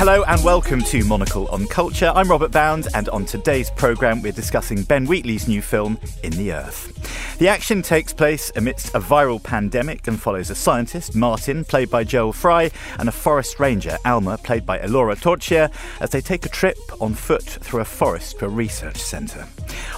Hello and welcome to Monocle on Culture. I'm Robert Bound, and on today's programme, we're discussing Ben Wheatley's new film, In the Earth. The action takes place amidst a viral pandemic and follows a scientist, Martin, played by Joel Fry, and a forest ranger, Alma, played by Ellora Torchia, as they take a trip on foot through a forest to a research centre.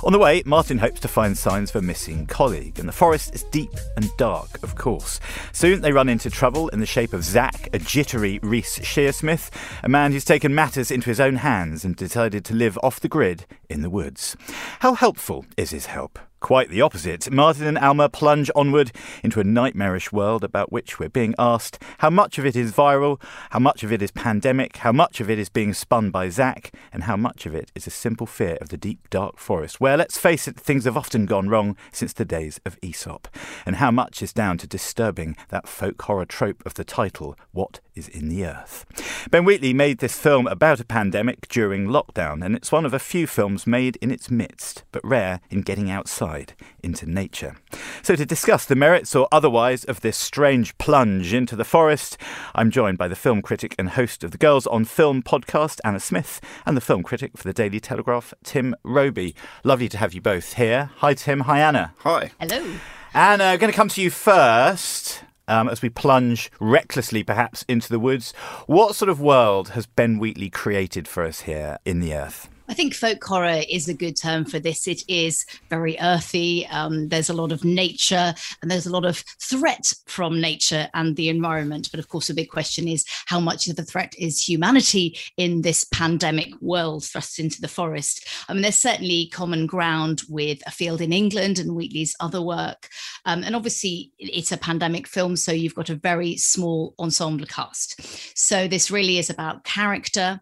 On the way, Martin hopes to find signs of a missing colleague, and the forest is deep and dark, of course. Soon they run into trouble in the shape of Zach, a jittery Reece Shearsmith, a man who's taken matters into his own hands and decided to live off the grid in the woods. How helpful is his help? Quite the opposite. Martin and Alma plunge onward into a nightmarish world about which we're being asked how much of it is viral, how much of it is pandemic, how much of it is being spun by Zach, and how much of it is a simple fear of the deep, dark forest, where, let's face it, things have often gone wrong since the days of Aesop, and how much is down to disturbing that folk horror trope of the title, What is in the Earth. Ben Wheatley made this film about a pandemic during lockdown, and it's one of a few films made in its midst, but rare in getting outside into nature. So, to discuss the merits or otherwise of this strange plunge into the forest, I'm joined by the film critic and host of the Girls on Film podcast, Anna Smith, and the film critic for the Daily Telegraph, Tim Robey. Lovely to have you both here. Hi, Tim. Hi, Anna. Hi. Hello. Anna, I'm going to come to you first. Um, as we plunge recklessly, perhaps, into the woods. What sort of world has Ben Wheatley created for us here in the earth? I think folk horror is a good term for this. It is very earthy. Um, there's a lot of nature and there's a lot of threat from nature and the environment. But of course, the big question is how much of the threat is humanity in this pandemic world thrust into the forest? I mean, there's certainly common ground with A Field in England and Wheatley's other work. Um, and obviously, it's a pandemic film, so you've got a very small ensemble cast. So this really is about character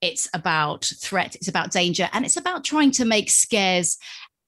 it's about threat, it's about danger, and it's about trying to make scares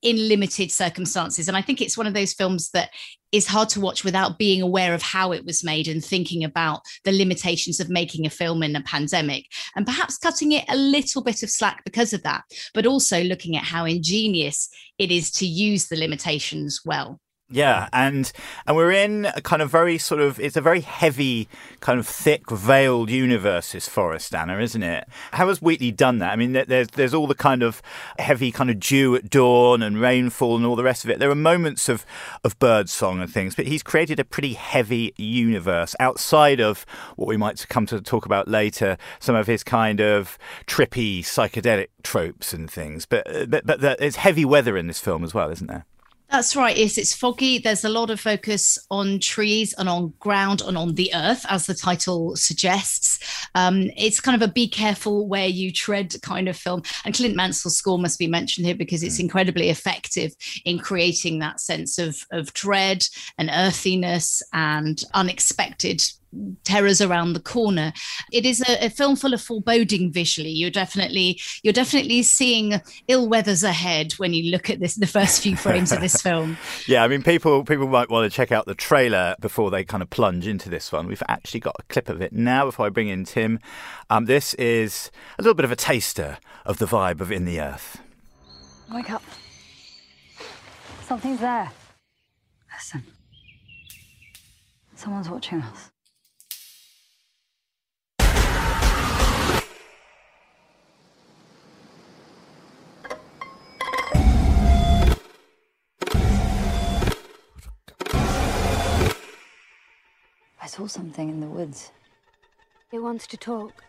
in limited circumstances. And I think it's one of those films that is hard to watch without being aware of how it was made and thinking about the limitations of making a film in a pandemic and perhaps cutting it a little bit of slack because of that, but also looking at how ingenious it is to use the limitations well. Yeah, and and we're in a kind of very sort of it's a very heavy, kind of thick, veiled universe. This forest, Anna, isn't it? How has Wheatley done that? I mean, there's there's all the kind of heavy kind of dew at dawn and rainfall and all the rest of it. There are moments of of bird song and things, but he's created a pretty heavy universe outside of what we might come to talk about later. Some of his kind of trippy psychedelic tropes and things, but but, but there's heavy weather in this film as well, isn't there? That's right. Yes, it's foggy. There's a lot of focus on trees and on ground and on the earth, as the title suggests. Um, it's kind of a be careful where you tread kind of film. And Clint Mansell's score must be mentioned here because it's hmm. incredibly effective in creating that sense of, of dread and earthiness and unexpected terrors around the corner. It is a, a, film full of foreboding visually. You're definitely you're definitely seeing ill weathers ahead when you look at this the first few frames of this film. Yeah, I mean people people might want to check out the trailer before they kind of plunge into this one. We've actually got a clip of it now before I bring in Tim. Um, this is a little bit of a taster of the vibe of In the Earth. Wake up. Something's there. Listen. Someone's watching us. Saw something in the woods. It wants to talk.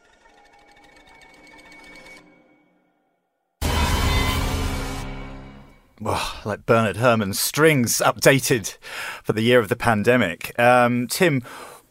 Well, like Bernard Herrmann's strings updated for the year of the pandemic. Um, Tim,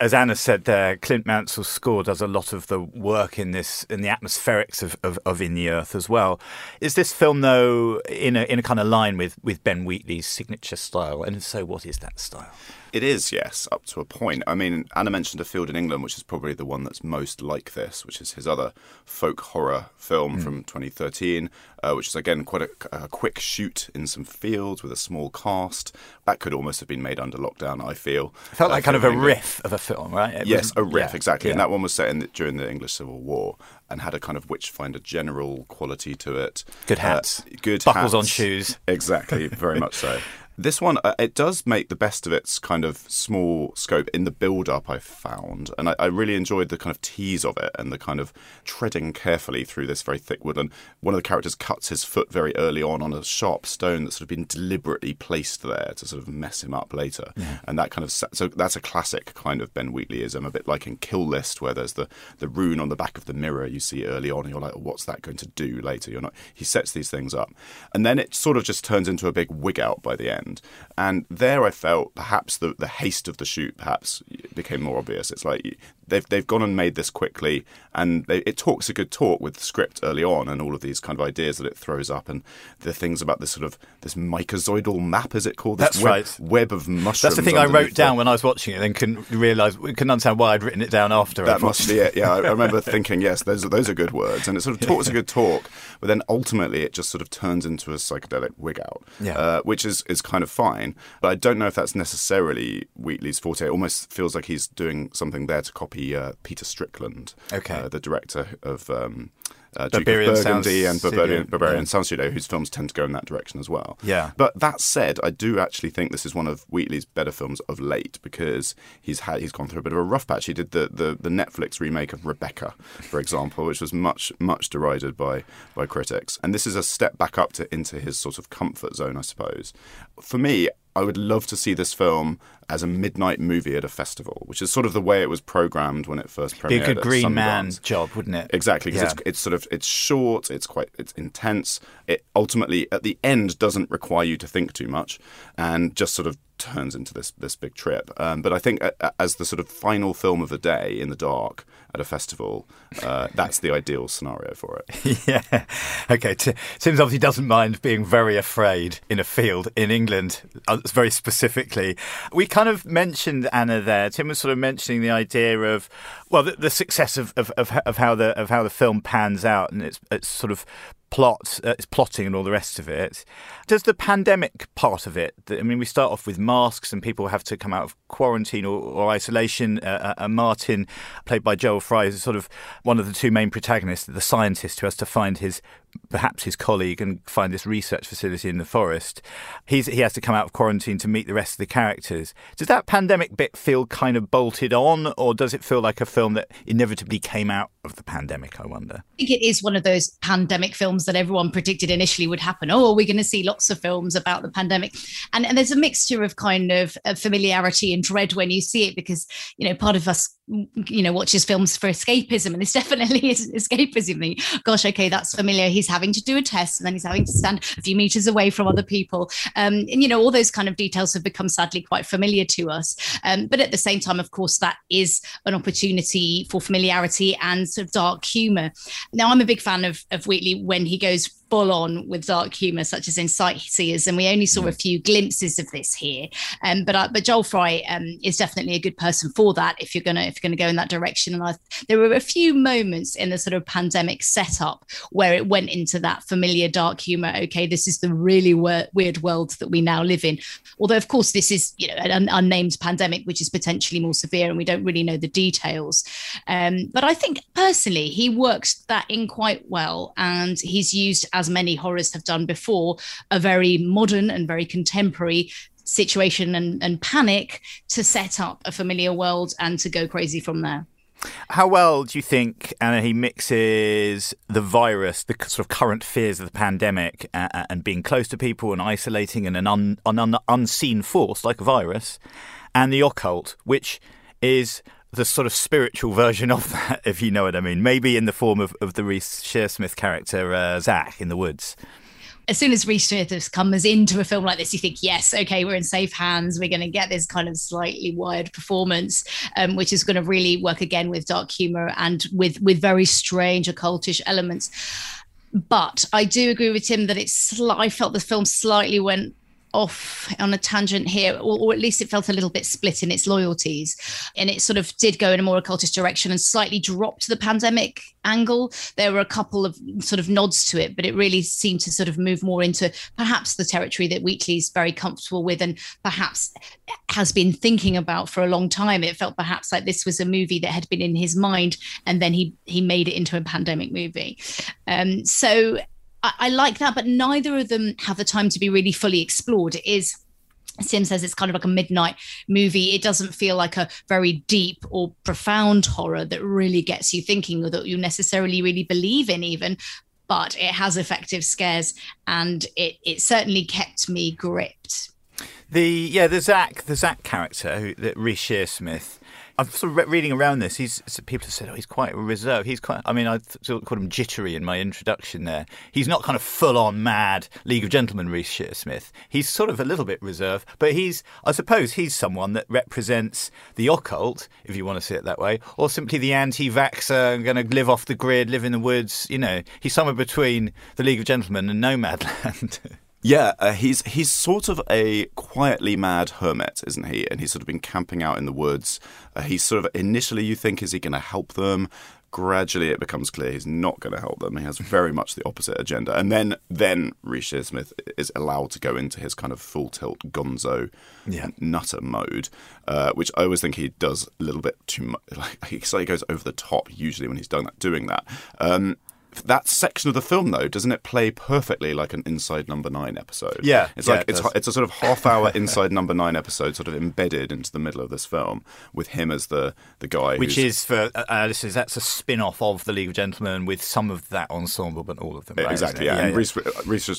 as Anna said there, Clint Mansell's score does a lot of the work in this, in the atmospherics of, of, of, In the Earth as well. Is this film, though, in a, in a kind of line with, with Ben Wheatley's signature style? And if so, what is that style? It is, yes, up to a point. I mean, Anna mentioned A Field in England, which is probably the one that's most like this, which is his other folk horror film mm. from 2013, uh, which is again quite a, a, quick shoot in some fields with a small cast. That could almost have been made under lockdown, I feel. It felt like kind of a riff of a film, right? It yes, was, a riff, yeah, exactly. Yeah. And that one was set in the, during the English Civil War and had a kind of Witchfinder general quality to it. Good hats. Uh, good Buckles hats. on shoes. Exactly, very much so. This one, uh, it does make the best of its kind of small scope in the build up, I found. And I, I, really enjoyed the kind of tease of it and the kind of treading carefully through this very thick woodland. One of the characters cuts his foot very early on on a sharp stone that's sort of been deliberately placed there to sort of mess him up later. Yeah. And that kind of, so that's a classic kind of Ben Wheatleyism, a bit like in Kill List, where there's the, the rune on the back of the mirror you see early on, and you're like, oh, what's that going to do later? You're not, he sets these things up. And then it sort of just turns into a big wig out by the end. And there I felt perhaps the, the haste of the shoot perhaps became more obvious. It's like they've they've gone and made this quickly, and they, it talks a good talk with the script early on, and all of these kind of ideas that it throws up, and the things about this sort of this mycorrhizal map, is it called? This That's web, right. Web of mushrooms. That's the thing I wrote down when I was watching it, and couldn't realise, couldn't understand why I'd written it down after. That must be it. Yeah, I remember thinking, yes, those are, those are good words, and it sort of talks a good talk, but then ultimately it just sort of turns into a psychedelic wig out, yeah. uh, which is is kind of fine, but I don't know if that's necessarily Wheatley's forte. It almost feels like he's doing something there to copy uh, Peter Strickland, okay. Uh, the director of um, uh, Barbarian of Burgundy Sounds and Berberian. Berberian Yeah. Sound Studio, whose films tend to go in that direction as well. Yeah. But that said, I do actually think this is one of Wheatley's better films of late because he's had he's gone through a bit of a rough patch. He did the, the, the Netflix remake of Rebecca, for example, which was much much derided by by critics. And this is a step back up to into his sort of comfort zone, I suppose. For me, I would love to see this film as a midnight movie at a festival, which is sort of the way it was programmed when it first premiered. Be a good green man job, wouldn't it? Exactly, because Yeah. it's, it's sort of it's short, it's quite it's intense. It ultimately at the end doesn't require you to think too much, and just sort of turns into this this big trip. Um, but I think a- a- as the sort of final film of the day in the dark at a festival, uh, that's the ideal scenario for it. yeah. Okay. T- Tim's obviously doesn't mind being very afraid in a field in England, uh, very specifically. We kind of mentioned Anna there. Tim was sort of mentioning the idea of, well, the, the success of, of, of, of how the of how the film pans out and its its sort of plot, uh, its plotting, and all the rest of it. Does the pandemic part of it? I mean, we start off with masks and people have to come out of quarantine or, or isolation. Uh, uh, Martin, played by Joel Fry, is sort of one of the two main protagonists, the scientist who has to find his perhaps his colleague and find this research facility in the forest. He's, he has to come out of quarantine to meet the rest of the characters. Does that pandemic bit feel kind of bolted on, or does it feel like a film that inevitably came out of the pandemic? I wonder. I think it is one of those pandemic films that everyone predicted initially would happen. Oh, we're going to see lots of films about the pandemic, and and there's a mixture of kind of uh, familiarity and dread when you see it because you know part of us you know watches films for escapism, and this definitely isn't escapism. Gosh, okay, that's familiar. He's having to do a test, and then he's having to stand a few meters away from other people, um, and you know all those kind of details have become sadly quite familiar to us. Um, but at the same time, of course, that is an opportunity for familiarity and sort of dark humor. Now, I'm a big fan of, of Wheatley when he goes full on with dark humor, such as in Sightseers, and we only saw a few glimpses of this here. Um, but uh, but Joel Fry um, is definitely a good person for that if you're gonna if you're gonna go in that direction. And I, there were a few moments in the sort of pandemic setup where it went into that familiar dark humor. Okay, this is the really wor- weird world that we now live in. Although of course this is you know an unnamed pandemic, which is potentially more severe, and we don't really know the details. Um, but I think personally he works that in quite well, and he's used as many horrors have done before, a very modern and very contemporary situation and, and panic to set up a familiar world and to go crazy from there. How well do you think Anna he mixes the virus, the sort of current fears of the pandemic, uh, and being close to people and isolating and an, un, an un, unseen force like a virus, and the occult, which is the sort of spiritual version of that, if you know what I mean. Maybe in the form of, of the Reece Shearsmith character uh, Zach in the woods. As soon as Reece Smith comes into a film like this, you think, yes, okay, we're in safe hands. We're going to get this kind of slightly wired performance, um, which is going to really work again with dark humor and with with very strange occultish elements. But I do agree with Tim that it's. I felt the film slightly went off on a tangent here, or, or at least it felt a little bit split in its loyalties. And it sort of did go in a more occultist direction and slightly dropped the pandemic angle. There were a couple of sort of nods to it, but it really seemed to sort of move more into perhaps the territory that Wheatley's very comfortable with and perhaps has been thinking about for a long time. It felt perhaps like this was a movie that had been in his mind and then he he made it into a pandemic movie. Um, so I, I like that, but neither of them have the time to be really fully explored. It is Tim says it's kind of like a midnight movie. It doesn't feel like a very deep or profound horror that really gets you thinking or that you necessarily really believe in, even. But it has effective scares, and it it certainly kept me gripped. The yeah, the Zach the Zach character, who, the Reece Shearsmith. I'm sort of reading around this. He's people have said, oh, he's quite reserved. He's quite. I mean, I sort of called him jittery in my introduction. There, he's not kind of full on mad League of Gentlemen Reece Shearsmith. He's sort of a little bit reserved, but he's. I suppose he's someone that represents the occult, if you want to see it that way, or simply the anti-vaxxer, going to live off the grid, live in the woods. You know, he's somewhere between the League of Gentlemen and Nomadland. Yeah, uh, he's he's sort of a quietly mad hermit, isn't he? And he's sort of been camping out in the woods. Uh, he's sort of initially you think is he going to help them? Gradually, it becomes clear he's not going to help them. He has very much the opposite agenda. And then then Reece Smith is allowed to go into his kind of full tilt Gonzo Yeah. nutter mode, uh, which I always think he does a little bit too much. Like he slightly goes over the top usually when he's done that, doing that. Um, that section of the film, though, doesn't it play perfectly like an Inside Number Nine episode? Yeah, it's yeah, like it it's it's a sort of half-hour Inside Number Nine episode, sort of embedded into the middle of this film, with him as the the guy, Which is for uh, uh, listeners, that's a spin off of the League of Gentlemen with some of that ensemble, but all of them. right, exactly, it? yeah. and Reece, Reece uh,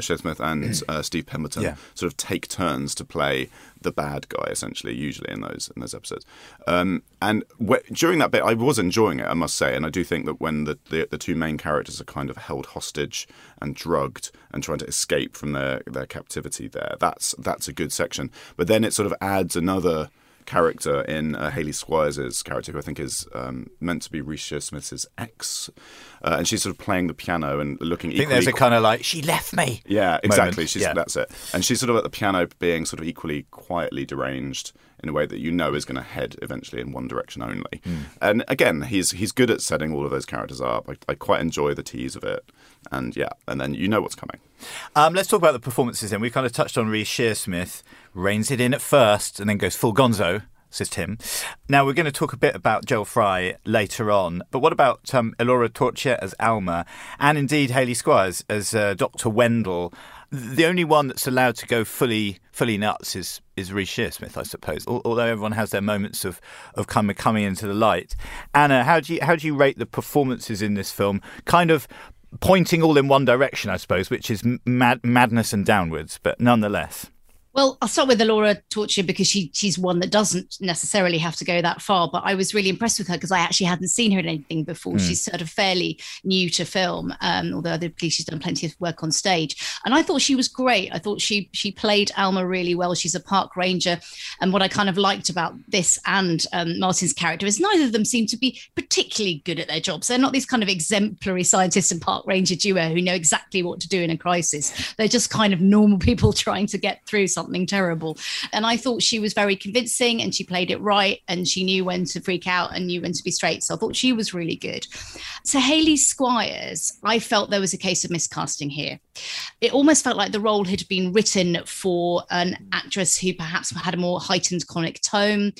Shearsmith and uh, Steve Pemberton Yeah. sort of take turns to play the bad guy, essentially, usually in those in those episodes. Um, and wh- during that bit, I was enjoying it, I must say, and I do think that when the, the the two main characters are kind of held hostage and drugged and trying to escape from their their captivity, there, that's that's a good section. But then it sort of adds another character in uh, Hayley Squires' character, who I think is um, meant to be Reece Smith's ex, uh, and she's sort of playing the piano and looking. I think there's a kind of like, she left me. yeah, exactly. moment. She's Yeah. that's it. And she's sort of at the piano being sort of equally quietly deranged in a way that you know is going to head eventually in one direction only. Hmm. And again, he's he's good at setting all of those characters up. I, I quite enjoy the tease of it. And yeah, and then you know what's coming. Um, let's talk about the performances then. We kind of touched on Reece Shearsmith, reins it in at first and then goes full gonzo, says Tim. Now, we're going to talk a bit about Joel Fry later on, but what about um, Ellora Torchia as Alma and indeed Hayley Squires as uh, Dr. Wendell? The only one that's allowed to go fully fully nuts is is Reece Shearsmith, I suppose. Although everyone has their moments of of of coming into the light. Anna, how do you how do you rate the performances in this film? Kind of pointing all in one direction, I suppose, which is mad, madness and downwards, but nonetheless. Well, I'll start with the Ellora Torchia because she she's one that doesn't necessarily have to go that far. But I was really impressed with her because I actually hadn't seen her in anything before. She's sort of fairly new to film, um, although believe she's done plenty of work on stage. And I thought she was great. I thought she she played Alma really well. She's a park ranger, and what I kind of liked about this and um, Martin's character is neither of them seem to be particularly good at their jobs. They're not these kind of exemplary scientist and park ranger duo who know exactly what to do in a crisis. They're just kind of normal people trying to get through something terrible. And I thought she was very convincing and she played it right and she knew when to freak out and knew when to be straight. So I thought she was really good. So Hayley Squires, I felt there was a case of miscasting here. It almost felt like the role had been written for an actress who perhaps had a more heightened comic tone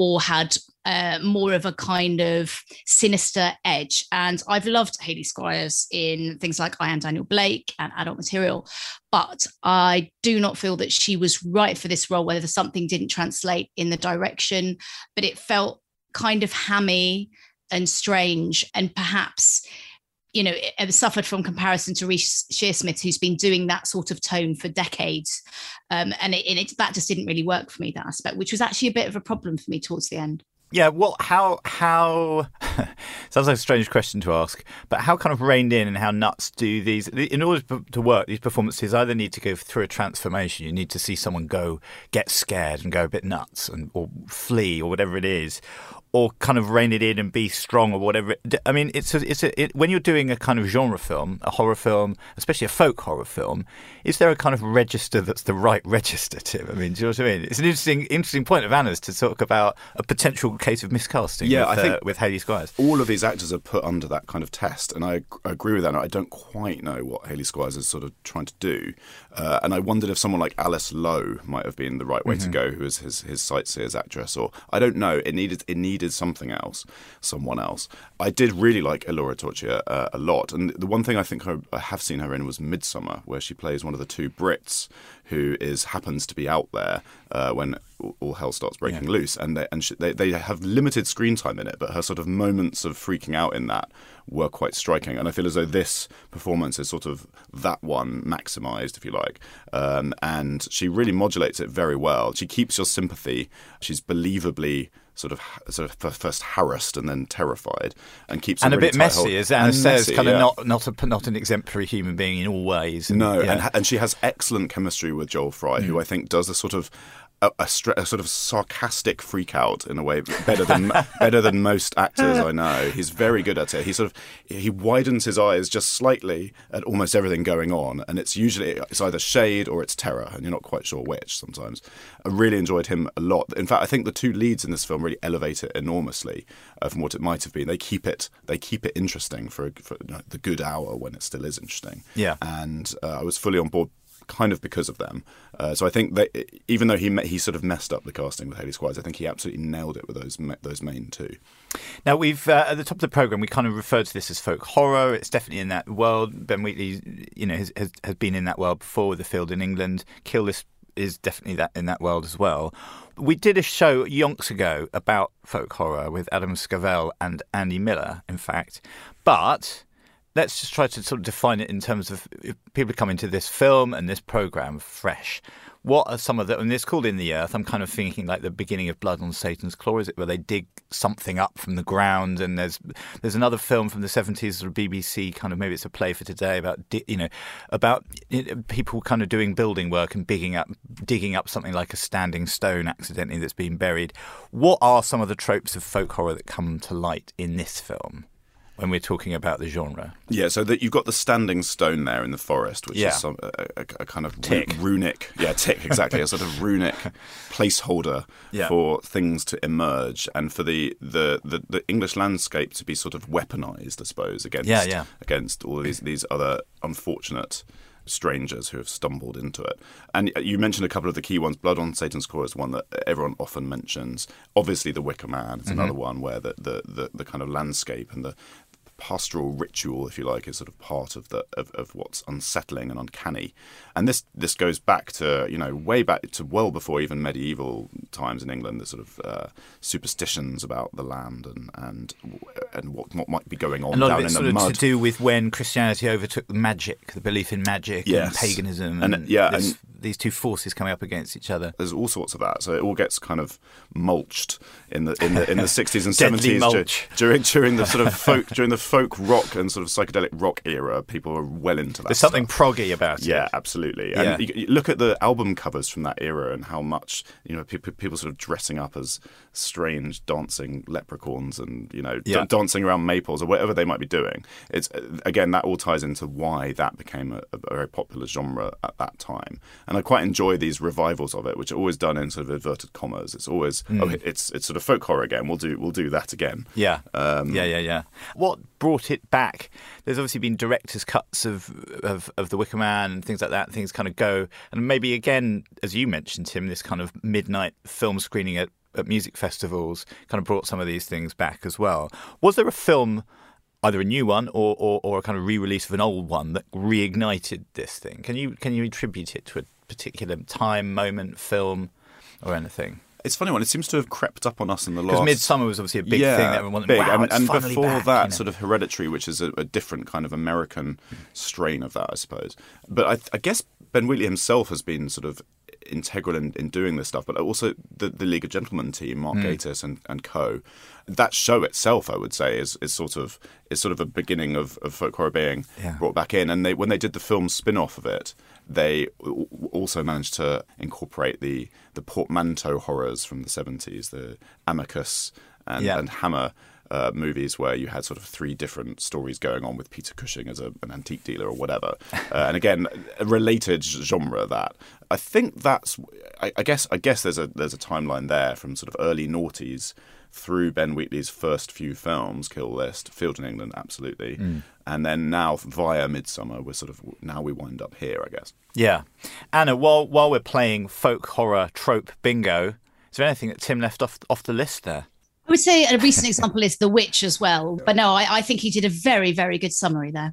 or had uh, more of a kind of sinister edge. And I've loved Hayley Squires in things like I Am Daniel Blake and Adult Material, but I do not feel that she was right for this role, whether something didn't translate in the direction, but it felt kind of hammy and strange and perhaps you know, suffered from comparison to Reece Shearsmith, who's been doing that sort of tone for decades, um, and, it, it, that just didn't really work for me. That aspect, which was actually a bit of a problem for me towards the end. Yeah, well, how how sounds like a strange question to ask, but how kind of reined in and how nuts do these? In order to work, these performances either need to go through a transformation. You need to see someone go get scared and go a bit nuts and or flee or whatever it is, or kind of rein it in and be strong or whatever. I mean, it's a, it's a, it, when you're doing a kind of genre film, a horror film, especially a folk horror film. Is there a kind of register that's the right register, Tim? I mean, do you know what I mean? It's an interesting interesting point of Anna's to talk about a potential case of miscasting. Yeah, with, I think uh, with Hayley Squires. all of these actors are put under that kind of test, and I, I agree with that. I don't quite know what Hayley Squires is sort of trying to do, uh, and I wondered if someone like Alice Lowe might have been the right way to go, who is his his sightseers actress, or I don't know. It needed it needed needed something else, someone else. I did really like Ellora Torchia uh, a lot, and the one thing I think I, I have seen her in was Midsommar, where she plays one of the two Brits who is happens to be out there uh, when all hell starts breaking Yeah. loose, and they, and she, they they have limited screen time in it, but her sort of moments of freaking out in that were quite striking, and I feel as though this performance is sort of that one maximized, if you like, um, and she really modulates it very well. She keeps your sympathy. She's believably. Sort of, sort of first harassed and then terrified, and keeps and a really bit messy, hold- as Anna and says, messy, kind of not not a, not an exemplary human being in all ways. And- No, yeah. and, and she has excellent chemistry with Joel Fry, Mm. who I think does a sort of a, a, a sort of sarcastic freak out in a way better than better than most actors I know. He's very good at it. He sort of he widens his eyes just slightly at almost everything going on, and it's usually it's either shade or it's terror, and you're not quite sure which. Sometimes I really enjoyed him a lot. In fact, I think the two leads in this film really elevate it enormously uh, from what it might have been. They keep it they keep it interesting for, for you know, the good hour when it still is interesting. Yeah. and uh, I was fully on board kind of because of them. Uh, so I think that even though he he sort of messed up the casting with Hayley Squires, I think he absolutely nailed it with those those main two. Now we've uh, at the top of the program we kind of referred to this as folk horror. It's definitely in that world. Ben Wheatley, you know, has, has, has been in that world before with the field in England. Kill List is definitely that in that world as well. We did a show yonks ago about folk horror with Adam Scovell and Andy Miller, in fact, but. Let's just try to sort of define it in terms of people come into this film and this program fresh. What are some of the, and it's called In the Earth. I'm kind of thinking like the beginning of Blood on Satan's Claw, is it, where they dig something up from the ground? And there's there's another film from the 70s, sort of BBC kind of maybe it's a play for today about you know about people kind of doing building work and digging up digging up something like a standing stone accidentally that's been buried. What are some of the tropes of folk horror that come to light in this film? When we're talking about the genre, Yeah, so that you've got the standing stone there in the forest, which Yeah. is some, a, a, a kind of Tick. runic, yeah, tick exactly, a sort of runic placeholder Yeah. for things to emerge and for the, the, the, the English landscape to be sort of weaponized, I suppose, against Yeah, yeah. against all of these these other unfortunate strangers who have stumbled into it. And you mentioned a couple of the key ones. Blood on Satan's Claw is one that everyone often mentions. Obviously, The Wicker Man is Mm-hmm. another one where the, the, the, the kind of landscape and the pastoral ritual, if you like, is sort of part of the of, of what's unsettling and uncanny. And this this goes back to you know way back to well before even medieval times in England. The sort of uh, superstitions about the land and and and what what might be going on a lot down of it's in sort the of mud. to do with when Christianity overtook the magic, the belief in magic and Yes. paganism, And, and, yeah, and- these two forces coming up against each other. there's all sorts of that. So it all gets kind of mulched in the in the in the sixties and seventies mulch. during during the sort of folk during the folk rock and sort of psychedelic rock era. People were well into that. There's something stuff. proggy about Yeah, it. absolutely. Yeah. Absolutely. And you, you look at the album covers from that era and how much you know people, people sort of dressing up as strange dancing leprechauns and you know d- dancing around maypoles or whatever they might be doing. It's uh, again that all ties into why that became a, a very popular genre at that time. And I quite enjoy these revivals of it, which are always done in sort of inverted commas. It's always oh, it's it's sort of folk horror again. We'll do we'll do that again. Yeah. Um, yeah, yeah, yeah. What brought it back? There's obviously been director's cuts of, of of The Wicker Man and things like that. Things kind of go, and maybe again, as you mentioned, Tim, this kind of midnight film screening at, at music festivals kind of brought some of these things back as well. Was there a film? Either a new one or, or, or a kind of re-release of an old one that reignited this thing. Can you can you attribute it to a particular time, moment, film, or anything? It's funny one. It seems to have crept up on us in the last Because Midsommar was obviously a big thing that everyone big. wow, and, it's and before back, that, you know. sort of Hereditary, which is a, a different kind of American strain of that, I suppose. But I, I guess Ben Wheatley himself has been sort of integral in, in doing this stuff, but also the, the League of Gentlemen team, Mark Hmm. Gatiss and, and co. That show itself, I would say, is, is sort of is sort of a beginning of, of folk horror being Yeah. brought back in. And they when they did the film spin off of it, they also managed to incorporate the the portmanteau horrors from the seventies, the Amicus and, Yeah. and Hammer. Uh, movies where you had sort of three different stories going on with Peter Cushing as a, an antique dealer or whatever, uh, and again a related genre that I think that's I, I guess I guess there's a there's a timeline there from sort of early noughties through Ben Wheatley's first few films, Kill List, Field in England, absolutely, Mm. and then now via Midsommar, we're sort of now we wind up here, I guess. Yeah, Anna. While while we're playing folk horror trope bingo, is there anything that Tim left off off the list there? I would say a recent example is The Witch as well. But no, I, I think he did a very, very good summary there.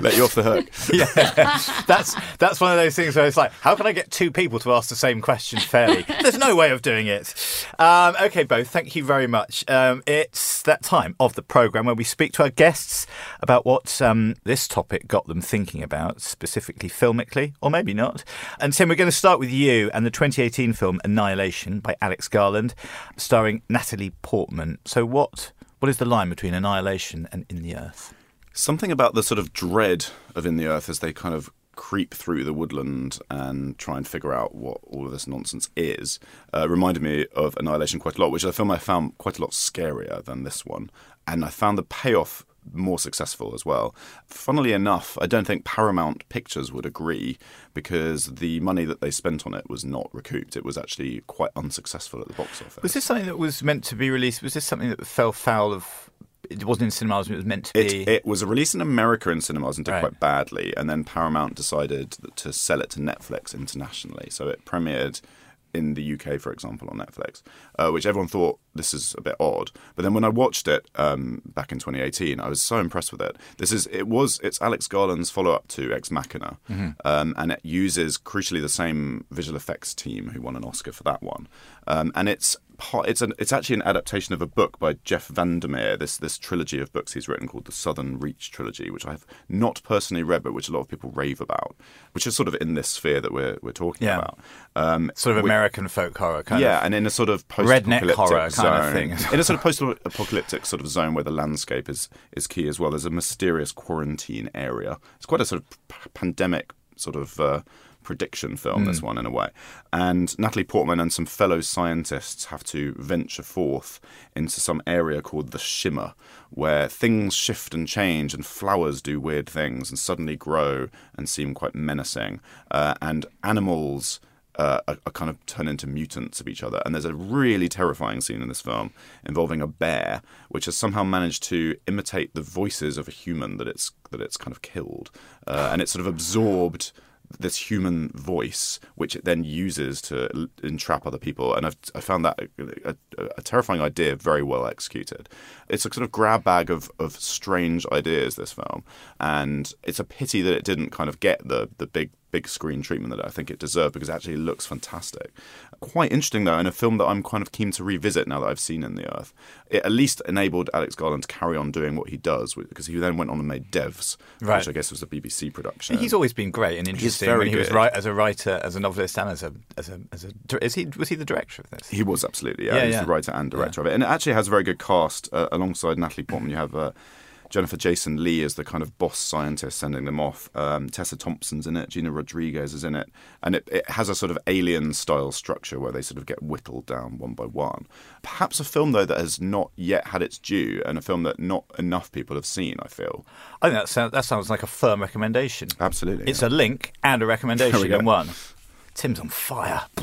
Let you off the hook. yeah, that's that's one of those things where it's like, how can I get two people to ask the same question fairly? There's no way of doing it. Um, okay, both. Thank you very much. Um, it's that time of the program where we speak to our guests about what um, this topic got them thinking about, specifically filmically, or maybe not. And Tim, we're going to start with you and the 2018 film Annihilation by Alex Garland, starring Natalie Portman. So, what what is the line between Annihilation and In the Earth? Something about the sort of dread of In the Earth as they kind of creep through the woodland and try and figure out what all of this nonsense is uh, reminded me of Annihilation quite a lot, which is a film I found quite a lot scarier than this one. And I found the payoff more successful as well. Funnily enough, I don't think Paramount Pictures would agree because the money that they spent on it was not recouped. It was actually quite unsuccessful at the box office. Was this something that was meant to be released? Was this something that fell foul of? It wasn't in cinemas. It was meant to be. It, it was released in America in cinemas and did Right. quite badly, and then Paramount decided to sell it to Netflix internationally. So it premiered in the UK, for example, on Netflix, uh, which everyone thought this is a bit odd. But then when I watched it um, back in 2018, I was so impressed with it. This is it was it's Alex Garland's follow up to Ex Machina, um, and it uses crucially the same visual effects team who won an Oscar for that one, um, and it's it's an it's actually an adaptation of a book by Jeff Vandermeer. This this trilogy of books he's written called the Southern Reach trilogy, which I've not personally read, but which a lot of people rave about, which is sort of in this sphere that we're we're talking Yeah. about. Um, sort of American folk horror kind yeah, of. and in a sort of Redneck horror zone, kind of thing. in a sort of post-apocalyptic sort of zone where the landscape is is key as well. There's a mysterious quarantine area. It's quite a sort of p- pandemic sort of uh, prediction film. This one, in a way, and Natalie Portman and some fellow scientists have to venture forth into some area called the Shimmer, where things shift and change, and flowers do weird things and suddenly grow and seem quite menacing, uh, and animals uh, are, are kind of turn into mutants of each other. And there's a really terrifying scene in this film involving a bear, which has somehow managed to imitate the voices of a human that it's that it's kind of killed, uh, and it's sort of absorbed this human voice, which it then uses to entrap other people. And I've, I found that a, a, a terrifying idea, very well executed. It's a sort of grab bag of, of strange ideas, this film. And it's a pity that it didn't kind of get the, the big big screen treatment that I think it deserved because it actually looks fantastic. Quite interesting though, in a film that I'm kind of keen to revisit now that I've seen In the Earth. It at least enabled Alex Garland to carry on doing what he does because he then went on and made Devs, Right. which I guess was a BBC production. He's always been great and interesting very when he was right as a writer, as a novelist, and as a as a as a. Is he was he the director of this? He was absolutely, yeah. Yeah, He's yeah. the writer and director of it. And it actually has a very good cast. Uh, alongside Natalie Portman, you have uh, Jennifer Jason Leigh is the kind of boss scientist sending them off. Um, Tessa Thompson's in it. Gina Rodriguez is in it. And it, it has a sort of alien style structure where they sort of get whittled down one by one. Perhaps a film, though, that has not yet had its due and a film that not enough people have seen, I feel. I think that sounds that sounds like a firm recommendation. Absolutely. It's yeah. a link and a recommendation in one. Tim's on fire.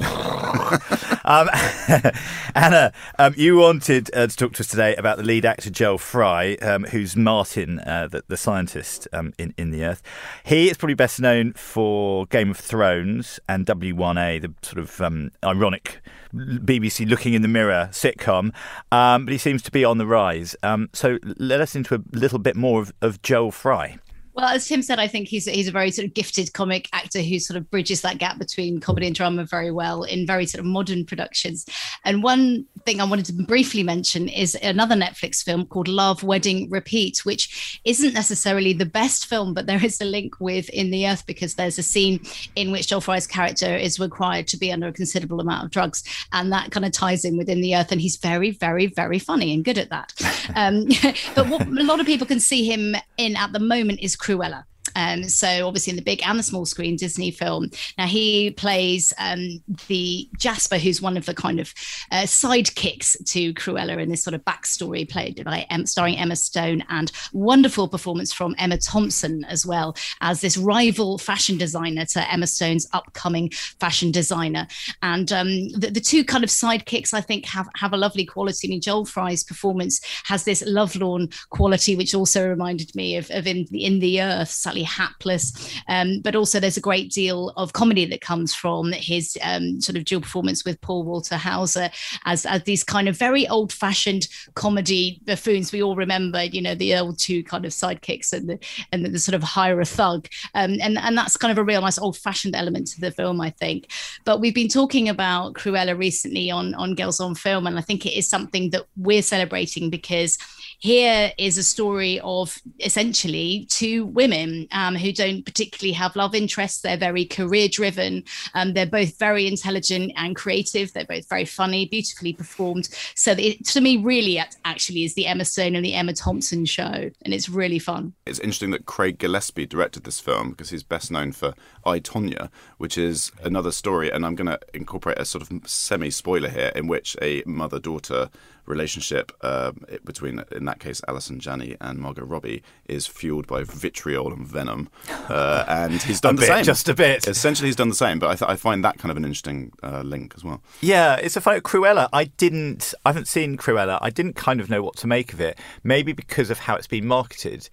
um, Anna, um, you wanted uh, to talk to us today about the lead actor Joel Fry, um, who's Martin, uh, the, the scientist um, in in the Earth. He is probably best known for Game of Thrones and W1A, the sort of um, ironic BBC looking in the mirror sitcom. Um, but he seems to be on the rise. So let us into a little bit more of, of Joel Fry. Well, as Tim said, I think he's he's a very sort of gifted comic actor who sort of bridges that gap between comedy and drama very well in very sort of modern productions. And one thing I wanted to briefly mention is another Netflix film called Love, Wedding, Repeat, which isn't necessarily the best film, but there is a link with In the Earth because there's a scene in which Joel Fry's character is required to be under a considerable amount of drugs, and that kind of ties in with In the Earth, and he's very, very, very funny and good at that. Um, but what a lot of people can see him in at the moment is Cruella. Um, so obviously in the big and the small screen Disney film. Now he plays um, the Jasper, who's one of the kind of uh, sidekicks to Cruella in this sort of backstory, played by starring Emma Stone, and wonderful performance from Emma Thompson as well as this rival fashion designer to Emma Stone's upcoming fashion designer. And um, the, the two kind of sidekicks, I think, have have a lovely quality. I mean, Joel Fry's performance has this lovelorn quality, which also reminded me of, of in, in the Earth, Sally slightly hapless. Um, but also, there's a great deal of comedy that comes from his um, sort of dual performance with Paul Walter Hauser as, as these kind of very old fashioned comedy buffoons. We all remember, you know, the old two kind of sidekicks and the, and the, the sort of hire a thug. Um, and, and that's kind of a real nice old fashioned element to the film, I think. But we've been talking about Cruella recently on, on Girls on Film, and I think it is something that we're celebrating because here is a story of essentially two women um, who don't particularly have love interests. They're very career driven. Um, they're both very intelligent and creative. They're both very funny, beautifully performed. So it, to me, really, actually, is the Emma Stone and the Emma Thompson show, and it's really fun. It's interesting that Craig Gillespie directed this film because he's best known for I Tonya, which is another story, and I'm going to incorporate a sort of semi spoiler here in which a mother daughter relationship um, between, in that case, Allison Janney and Margot Robbie is fueled by vitriol and venom. Uh, and he's done the bit, same. Just a bit. Essentially, he's done the same, but I, th- I find that kind of an interesting uh, link as well. Yeah, it's a funny Cruella. I didn't, I haven't seen Cruella. I didn't kind of know what to make of it. Maybe because of how it's been marketed.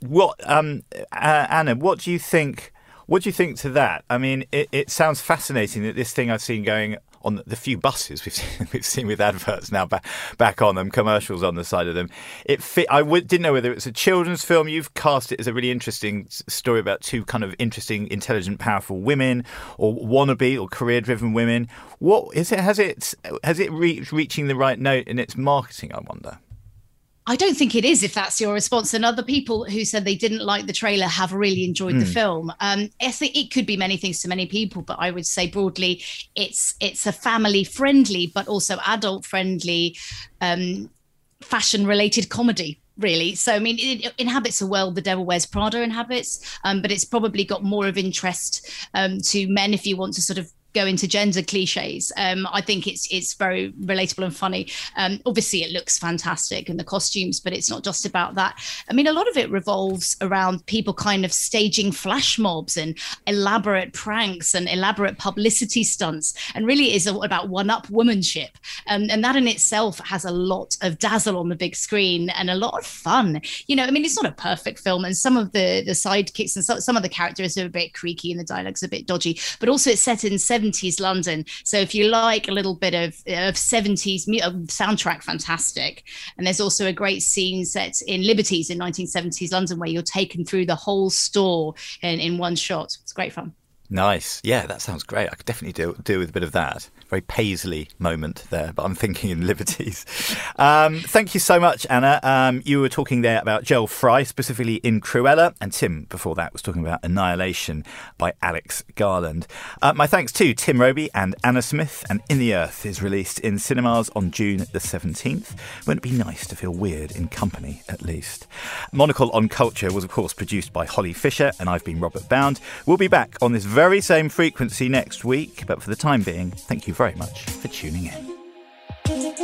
What, um, uh, Anna? What do you think? What do you think to that? I mean, it, it sounds fascinating that this thing I've seen going on the few buses we've seen, we've seen with adverts now back, back on them, commercials on the side of them. It fit. I w- didn't know whether it's a children's film. You've cast it as a really interesting story about two kind of interesting, intelligent, powerful women, or wannabe or career-driven women. What is it? Has it has it reached reaching the right note in its marketing? I wonder. I don't think it is if that's your response. And other people who said they didn't like the trailer have really enjoyed mm. the hmm. film. Um, I think it could be many things to many people, but I would say broadly, it's it's a family friendly but also adult friendly, um, fashion related comedy really. So, I mean, it, inhabits a world the Devil Wears Prada inhabits, um, but it's probably got more of interest um, to men if you want to sort of go into gender cliches. Um, I think it's it's very relatable and funny. Um, obviously, it looks fantastic and the costumes, but it's not just about that. I mean, a lot of it revolves around people kind of staging flash mobs and elaborate pranks and elaborate publicity stunts, and really is about one-up womanship. Um, and that in itself has a lot of dazzle on the big screen and a lot of fun. You know, I mean, it's not a perfect film, and some of the the sidekicks and some, some of the characters are a bit creaky and the dialogue's a bit dodgy, but also it's set in 70s London. So if you like a little bit of, of 70s uh, soundtrack, fantastic. And there's also a great scene set in Liberty's in 1970s London where you're taken through the whole store in, in one shot. It's great fun. Nice. Yeah, that sounds great. I could definitely do, do with a bit of that very Paisley moment there, but I'm thinking in liberties. Um, thank you so much, Anna. Um, you were talking there about Joel Fry, specifically in Cruella, and Tim before that was talking about Annihilation by Alex Garland. Uh, my thanks to Tim Robey and Anna Smith, and In the Earth is released in cinemas on June the 17th. Wouldn't it be nice to feel weird in company, at least? Monocle on Culture was, of course, produced by Holly Fisher, and I've been Robert Bound. We'll be back on this very same frequency next week, but for the time being, thank you very much for tuning in.